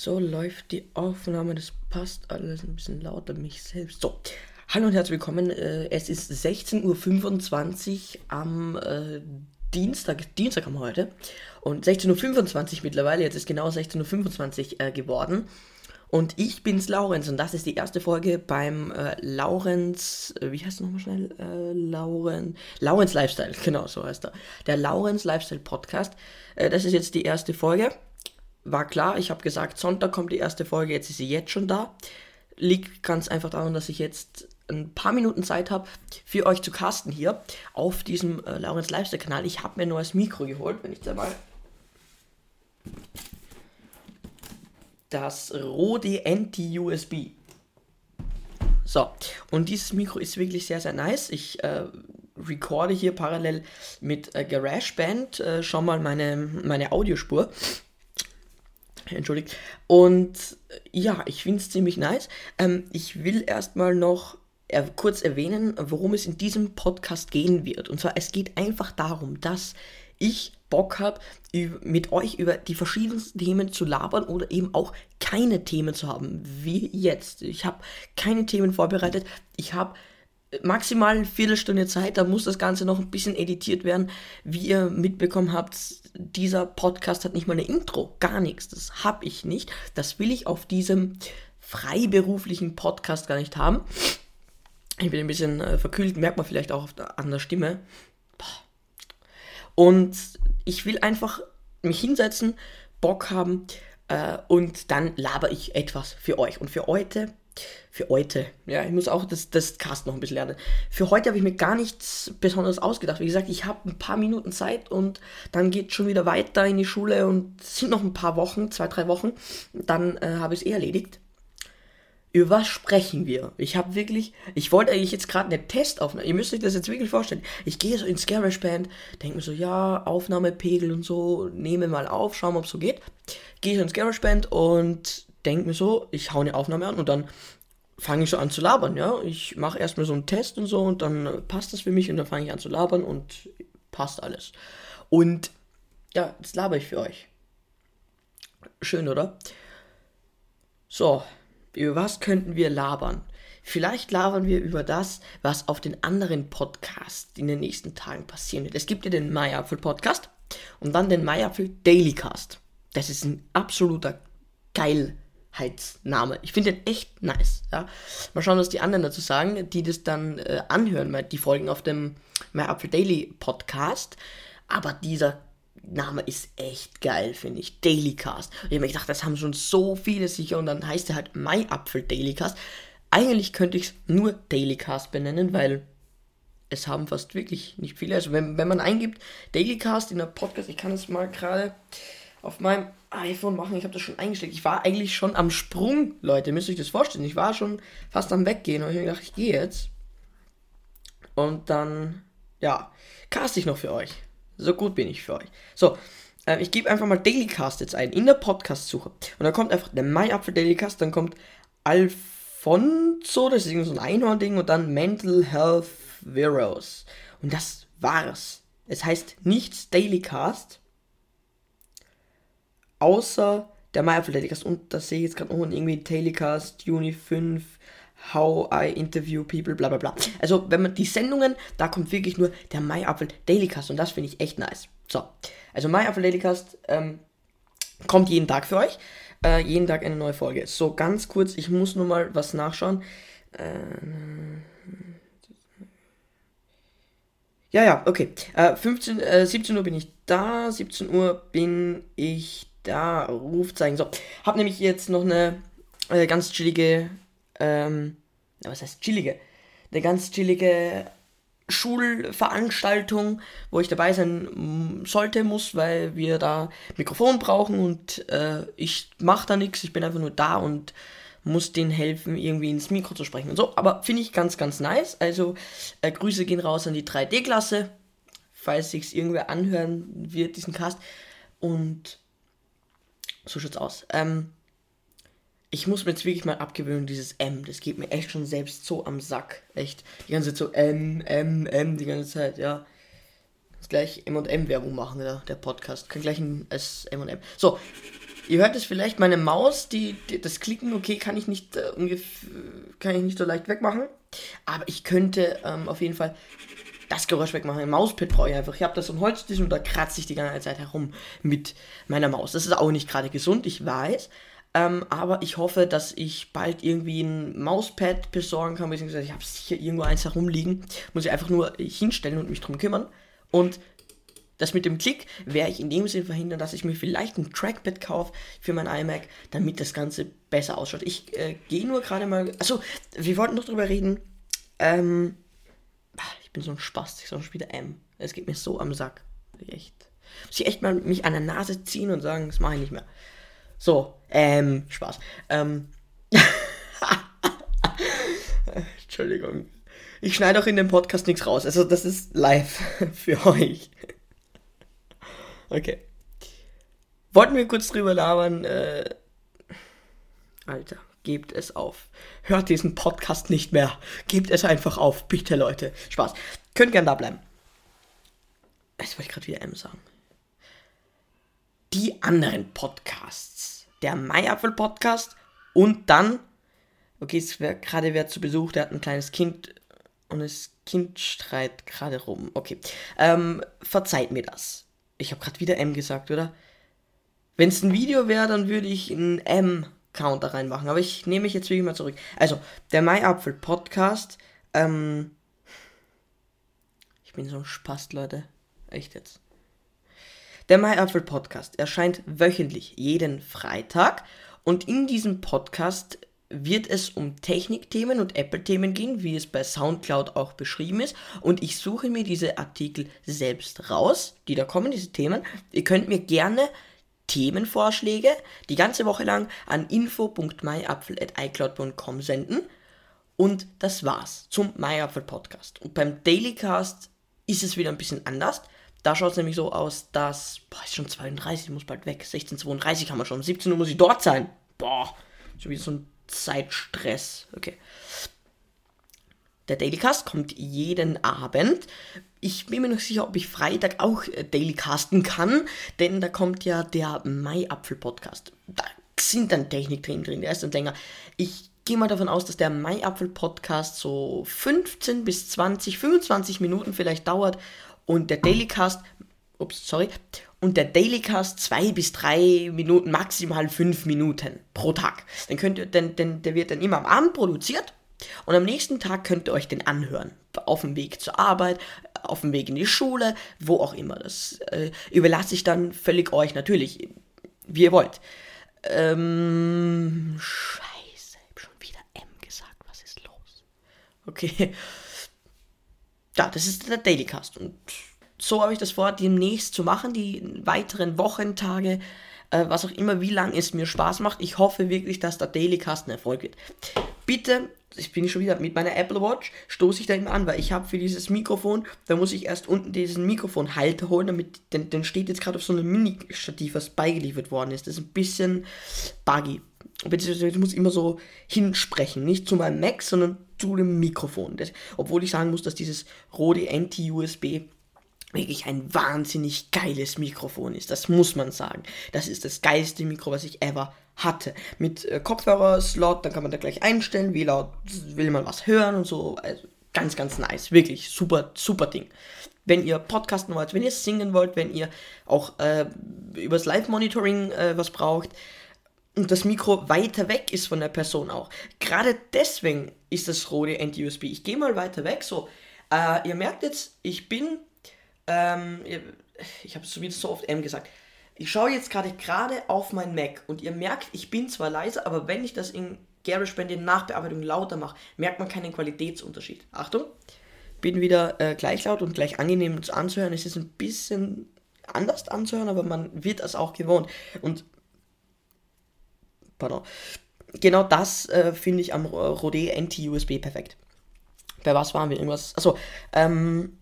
So läuft die Aufnahme, das passt alles ein bisschen lauter mich selbst. So, hallo und herzlich willkommen. Äh, es ist 16.25 Uhr am äh, Dienstag, Dienstag haben wir heute. Und 16.25 Uhr mittlerweile, jetzt ist genau 16.25 Uhr äh, geworden. Und ich bin's Laurenz und das ist die erste Folge beim äh, Laurenz, wie heißt es nochmal schnell? Äh, Lauren, Laurenz Lifestyle, genau so heißt er. Der Laurenz Lifestyle Podcast. Äh, das ist jetzt die erste Folge war klar, ich habe gesagt, Sonntag kommt die erste Folge, jetzt ist sie jetzt schon da. Liegt ganz einfach daran, dass ich jetzt ein paar Minuten Zeit habe, für euch zu casten hier auf diesem äh, Laurens Lifestyle Kanal. Ich habe mir ein neues Mikro geholt, wenn ich da mal. Das Rode NT-USB. So, und dieses Mikro ist wirklich sehr, sehr nice. Ich äh, recorde hier parallel mit äh, GarageBand äh, schon mal meine, meine Audiospur. Entschuldigt. Und äh, ja, ich finde es ziemlich nice. Ähm, ich will erstmal noch äh, kurz erwähnen, worum es in diesem Podcast gehen wird. Und zwar, es geht einfach darum, dass ich Bock habe, mit euch über die verschiedensten Themen zu labern oder eben auch keine Themen zu haben, wie jetzt. Ich habe keine Themen vorbereitet. Ich habe maximal eine Viertelstunde Zeit, da muss das Ganze noch ein bisschen editiert werden. Wie ihr mitbekommen habt, dieser Podcast hat nicht mal eine Intro, gar nichts. Das habe ich nicht. Das will ich auf diesem freiberuflichen Podcast gar nicht haben. Ich bin ein bisschen äh, verkühlt, merkt man vielleicht auch der, an der Stimme. Und ich will einfach mich hinsetzen, Bock haben äh, und dann laber ich etwas für euch. Und für heute für heute. Ja, ich muss auch das, das Cast noch ein bisschen lernen. Für heute habe ich mir gar nichts Besonderes ausgedacht. Wie gesagt, ich habe ein paar Minuten Zeit und dann geht schon wieder weiter in die Schule und es sind noch ein paar Wochen, zwei, drei Wochen. Dann äh, habe ich es eh erledigt. Über was sprechen wir? Ich habe wirklich, ich wollte eigentlich jetzt gerade eine Testaufnahme, ihr müsst euch das jetzt wirklich vorstellen. Ich gehe so ins GarageBand, denke mir so, ja, Aufnahmepegel und so, nehme mal auf, schauen, ob es so geht. Gehe so ins GarageBand und denke mir so, ich hau eine Aufnahme an und dann fange ich so an zu labern, ja. Ich mache erstmal so einen Test und so und dann passt das für mich und dann fange ich an zu labern und passt alles. Und ja, das laber ich für euch. Schön, oder? So, über was könnten wir labern? Vielleicht labern wir über das, was auf den anderen Podcasts in den nächsten Tagen passieren wird. Es gibt ja den Mayapfel Podcast und dann den Mayapfel Daily Cast. Das ist ein absoluter geil Heitsname. Ich finde den echt nice. Ja. Mal schauen, was die anderen dazu sagen, die das dann äh, anhören, die Folgen auf dem My Apple Daily Podcast. Aber dieser Name ist echt geil, finde ich. Dailycast. Ich habe mir gedacht, das haben schon so viele sicher und dann heißt er halt My Apfel Dailycast. Eigentlich könnte ich es nur Dailycast benennen, weil es haben fast wirklich nicht viele. Also wenn, wenn man eingibt Dailycast in der Podcast, ich kann es mal gerade auf meinem iPhone machen. Ich habe das schon eingestellt. Ich war eigentlich schon am Sprung, Leute. Müsst ihr euch das vorstellen. Ich war schon fast am Weggehen und ich habe gedacht, ich gehe jetzt. Und dann, ja, cast ich noch für euch. So gut bin ich für euch. So, äh, ich gebe einfach mal Dailycast jetzt ein in der Podcast-Suche. Und dann kommt einfach der Up für Dailycast. Dann kommt Alfonso, das ist irgendwie so ein Einhorn-Ding. Und dann Mental Health Heroes. Und das war's. Es heißt nicht Dailycast außer der My Athleticast und das sehe ich jetzt gerade unten irgendwie Telecast, Uni 5, How I Interview People, bla bla bla. Also, wenn man die Sendungen, da kommt wirklich nur der My Apple Dailycast und das finde ich echt nice. So, also My Apple Dailycast ähm, kommt jeden Tag für euch. Äh, jeden Tag eine neue Folge. So, ganz kurz, ich muss nur mal was nachschauen. Äh, ja, ja, okay. Äh, 15, äh, 17 Uhr bin ich da, 17 Uhr bin ich da Rufzeichen. So, hab nämlich jetzt noch eine äh, ganz chillige, ähm, was heißt chillige? Eine ganz chillige Schulveranstaltung, wo ich dabei sein sollte, muss, weil wir da Mikrofon brauchen und äh, ich mache da nichts, ich bin einfach nur da und muss denen helfen, irgendwie ins Mikro zu sprechen und so. Aber finde ich ganz, ganz nice. Also äh, Grüße gehen raus an die 3D-Klasse, falls sich's irgendwer anhören wird, diesen Cast. Und so schaut's aus. Ähm, ich muss mir jetzt wirklich mal abgewöhnen, dieses M. Das geht mir echt schon selbst so am Sack. Echt. Die ganze Zeit so M, M, M, die ganze Zeit, ja. Jetzt gleich M&M Werbung machen, der, der Podcast. Kann gleich ein M&M. So. Ihr hört es vielleicht, meine Maus, die, die das Klicken, okay, kann ich nicht äh, kann ich nicht so leicht wegmachen. Aber ich könnte ähm, auf jeden Fall das Geräusch wegmachen. Ein Mauspad brauche ich einfach. Ich habe das am Holztisch und da kratze ich die ganze Zeit herum mit meiner Maus. Das ist auch nicht gerade gesund, ich weiß. Ähm, aber ich hoffe, dass ich bald irgendwie ein Mauspad besorgen kann, beziehungsweise ich habe sicher irgendwo eins herumliegen. Muss ich einfach nur hinstellen und mich drum kümmern. Und das mit dem Klick werde ich in dem Sinne verhindern, dass ich mir vielleicht ein Trackpad kaufe für mein iMac, damit das Ganze besser ausschaut. Ich äh, gehe nur gerade mal. Achso, wir wollten noch drüber reden. Ähm, ich bin so ein Spaß, ich soll schon wieder M. Es geht mir so am Sack. Echt. Muss ich echt mal mich an der Nase ziehen und sagen, das mache ich nicht mehr. So, ähm, Spaß. Ähm. Entschuldigung. Ich schneide auch in dem Podcast nichts raus. Also, das ist live für euch. Okay. Wollten wir kurz drüber labern. Äh, Alter, gebt es auf. Hört diesen Podcast nicht mehr. Gebt es einfach auf. Bitte, Leute. Spaß. Könnt gern da bleiben. Jetzt wollte ich gerade wieder M sagen. Die anderen Podcasts. Der Maiapfel-Podcast und dann. Okay, es wäre gerade wer zu Besuch, der hat ein kleines Kind und das Kind schreit gerade rum. Okay. Ähm, verzeiht mir das ich habe gerade wieder M gesagt, oder? Wenn es ein Video wäre, dann würde ich einen M-Counter reinmachen. Aber ich nehme mich jetzt wirklich mal zurück. Also, der Maiapfel Podcast. Ähm, ich bin so ein Spast, Leute. Echt jetzt. Der Maiapfel Podcast erscheint wöchentlich, jeden Freitag. Und in diesem Podcast wird es um Technikthemen und Apple-Themen gehen, wie es bei SoundCloud auch beschrieben ist. Und ich suche mir diese Artikel selbst raus, die da kommen, diese Themen. Ihr könnt mir gerne Themenvorschläge die ganze Woche lang an info.myapfel.icloud.com senden. Und das war's zum MyApfel Podcast. Und beim Dailycast ist es wieder ein bisschen anders. Da schaut es nämlich so aus, dass, boah, ist schon 32, muss bald weg. 16.32 haben wir schon. Um 17 Uhr muss ich dort sein. Boah, schon wieder so ein Zeitstress. Okay. Der Dailycast kommt jeden Abend. Ich bin mir noch sicher, ob ich Freitag auch äh, Dailycasten kann, denn da kommt ja der Mai-Apfel-Podcast. Da sind dann Technikthemen drin, der ist dann länger. Ich gehe mal davon aus, dass der Mai-Apfel-Podcast so 15 bis 20, 25 Minuten vielleicht dauert und der Dailycast, ups, sorry, und der Dailycast zwei bis drei Minuten, maximal fünf Minuten pro Tag. Dann könnt ihr, denn, denn der wird dann immer am Abend produziert und am nächsten Tag könnt ihr euch den anhören. Auf dem Weg zur Arbeit, auf dem Weg in die Schule, wo auch immer. Das äh, überlasse ich dann völlig euch natürlich, wie ihr wollt. Ähm, scheiße, ich hab schon wieder M gesagt. Was ist los? Okay. Ja, das ist der Dailycast und so habe ich das vor, demnächst zu machen, die weiteren Wochentage, äh, was auch immer, wie lange es mir Spaß macht. Ich hoffe wirklich, dass der Dailycast ein Erfolg wird. Bitte, ich bin schon wieder mit meiner Apple Watch, stoße ich da immer an, weil ich habe für dieses Mikrofon, da muss ich erst unten diesen Mikrofonhalter holen, damit, denn, denn steht jetzt gerade auf so einem Mini-Stativ, was beigeliefert worden ist. Das ist ein bisschen buggy. Beziehungsweise ich muss immer so hinsprechen, nicht zu meinem Mac, sondern zu dem Mikrofon. Das, obwohl ich sagen muss, dass dieses Rode NT-USB wirklich ein wahnsinnig geiles Mikrofon ist. Das muss man sagen. Das ist das geilste Mikro, was ich ever hatte. Mit äh, Kopfhörer-Slot, dann kann man da gleich einstellen, wie laut will man was hören und so. Also ganz, ganz nice. Wirklich super, super Ding. Wenn ihr podcasten wollt, wenn ihr singen wollt, wenn ihr auch äh, übers Live-Monitoring äh, was braucht und das Mikro weiter weg ist von der Person auch. Gerade deswegen ist das Rode NT-USB. Ich gehe mal weiter weg. So, äh, ihr merkt jetzt, ich bin ähm, ich habe es so oft M gesagt. Ich schaue jetzt gerade gerade auf mein Mac und ihr merkt, ich bin zwar leise, aber wenn ich das in GarageBand in Nachbearbeitung lauter mache, merkt man keinen Qualitätsunterschied. Achtung, bin wieder äh, gleich laut und gleich angenehm anzuhören. Es ist ein bisschen anders anzuhören, aber man wird es auch gewohnt. Und pardon, genau das äh, finde ich am Rode NT-USB perfekt. Bei was waren wir? Irgendwas? Achso, ähm,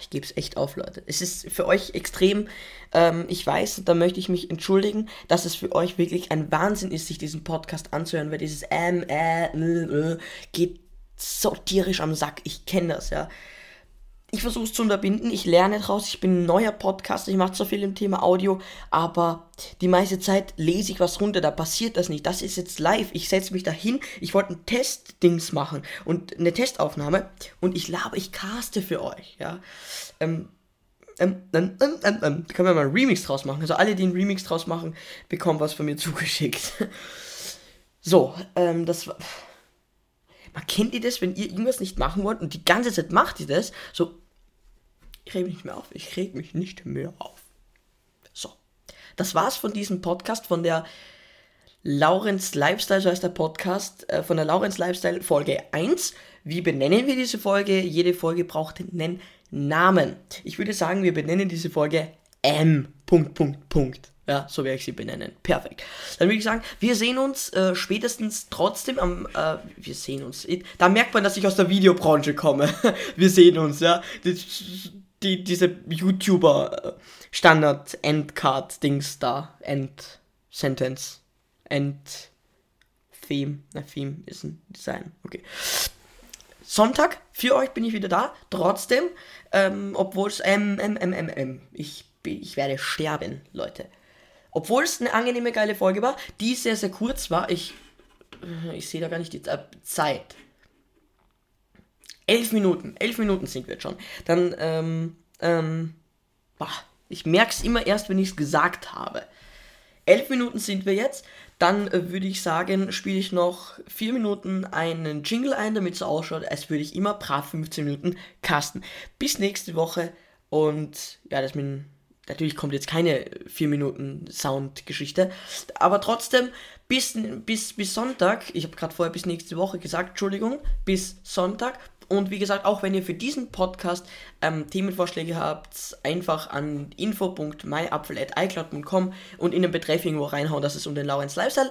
ich gebe es echt auf, Leute. Es ist für euch extrem, ähm, ich weiß, da möchte ich mich entschuldigen, dass es für euch wirklich ein Wahnsinn ist, sich diesen Podcast anzuhören, weil dieses äh, äh, äh geht so tierisch am Sack. Ich kenne das, ja. Ich versuche es zu unterbinden, ich lerne draus, ich bin ein neuer Podcaster, ich mache so viel im Thema Audio, aber die meiste Zeit lese ich was runter, da passiert das nicht. Das ist jetzt live, ich setze mich dahin, ich wollte ein Testdings machen und eine Testaufnahme und ich labe, ich caste für euch, ja. Ähm, ähm, ähm, ähm, ähm, ähm, können wir mal einen Remix draus machen. Also alle, die einen Remix draus machen, bekommen was von mir zugeschickt. so, ähm, das war. Man kennt ihr das, wenn ihr irgendwas nicht machen wollt und die ganze Zeit macht ihr das, so ich reg mich nicht mehr auf. Ich reg mich nicht mehr auf. So. Das war's von diesem Podcast, von der Laurenz Lifestyle, so heißt der Podcast, äh, von der Laurenz Lifestyle Folge 1. Wie benennen wir diese Folge? Jede Folge braucht einen Namen. Ich würde sagen, wir benennen diese Folge M. Punkt, Punkt, Punkt. Ja, so werde ich sie benennen. Perfekt. Dann würde ich sagen, wir sehen uns äh, spätestens trotzdem am. Äh, wir sehen uns. Da merkt man, dass ich aus der Videobranche komme. wir sehen uns, ja. Das, die, diese YouTuber Standard Endcard Dings da. End Sentence. End Theme. Na, Theme ist ein Design. Okay. Sonntag für euch bin ich wieder da. Trotzdem, ähm, obwohl es M, M, M, M, M. Ich, ich werde sterben, Leute. Obwohl es eine angenehme, geile Folge war, die sehr, sehr kurz war. Ich, ich sehe da gar nicht die Zeit. Elf Minuten, elf Minuten sind wir jetzt schon. Dann, ähm, ähm, boah, ich merke es immer erst, wenn ich es gesagt habe. Elf Minuten sind wir jetzt. Dann äh, würde ich sagen, spiele ich noch vier Minuten einen Jingle ein, damit es ausschaut, als würde ich immer brav 15 Minuten casten. Bis nächste Woche. Und ja, das mit natürlich kommt jetzt keine 4 Minuten Soundgeschichte, aber trotzdem bis, bis, bis Sonntag, ich habe gerade vorher bis nächste Woche gesagt, Entschuldigung, bis Sonntag und wie gesagt, auch wenn ihr für diesen Podcast ähm, Themenvorschläge habt, einfach an info.myapfel.icloud.com und in den Betreff irgendwo reinhauen, dass es um den Lawrence Lifestyle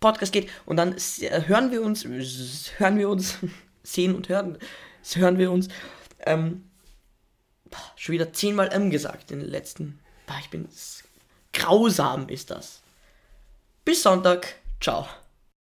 Podcast geht. Und dann äh, hören wir uns, hören wir uns, sehen und hören, hören wir uns. Ähm, schon wieder zehnmal M gesagt in den letzten. Ich bin grausam ist das. Bis Sonntag. Ciao.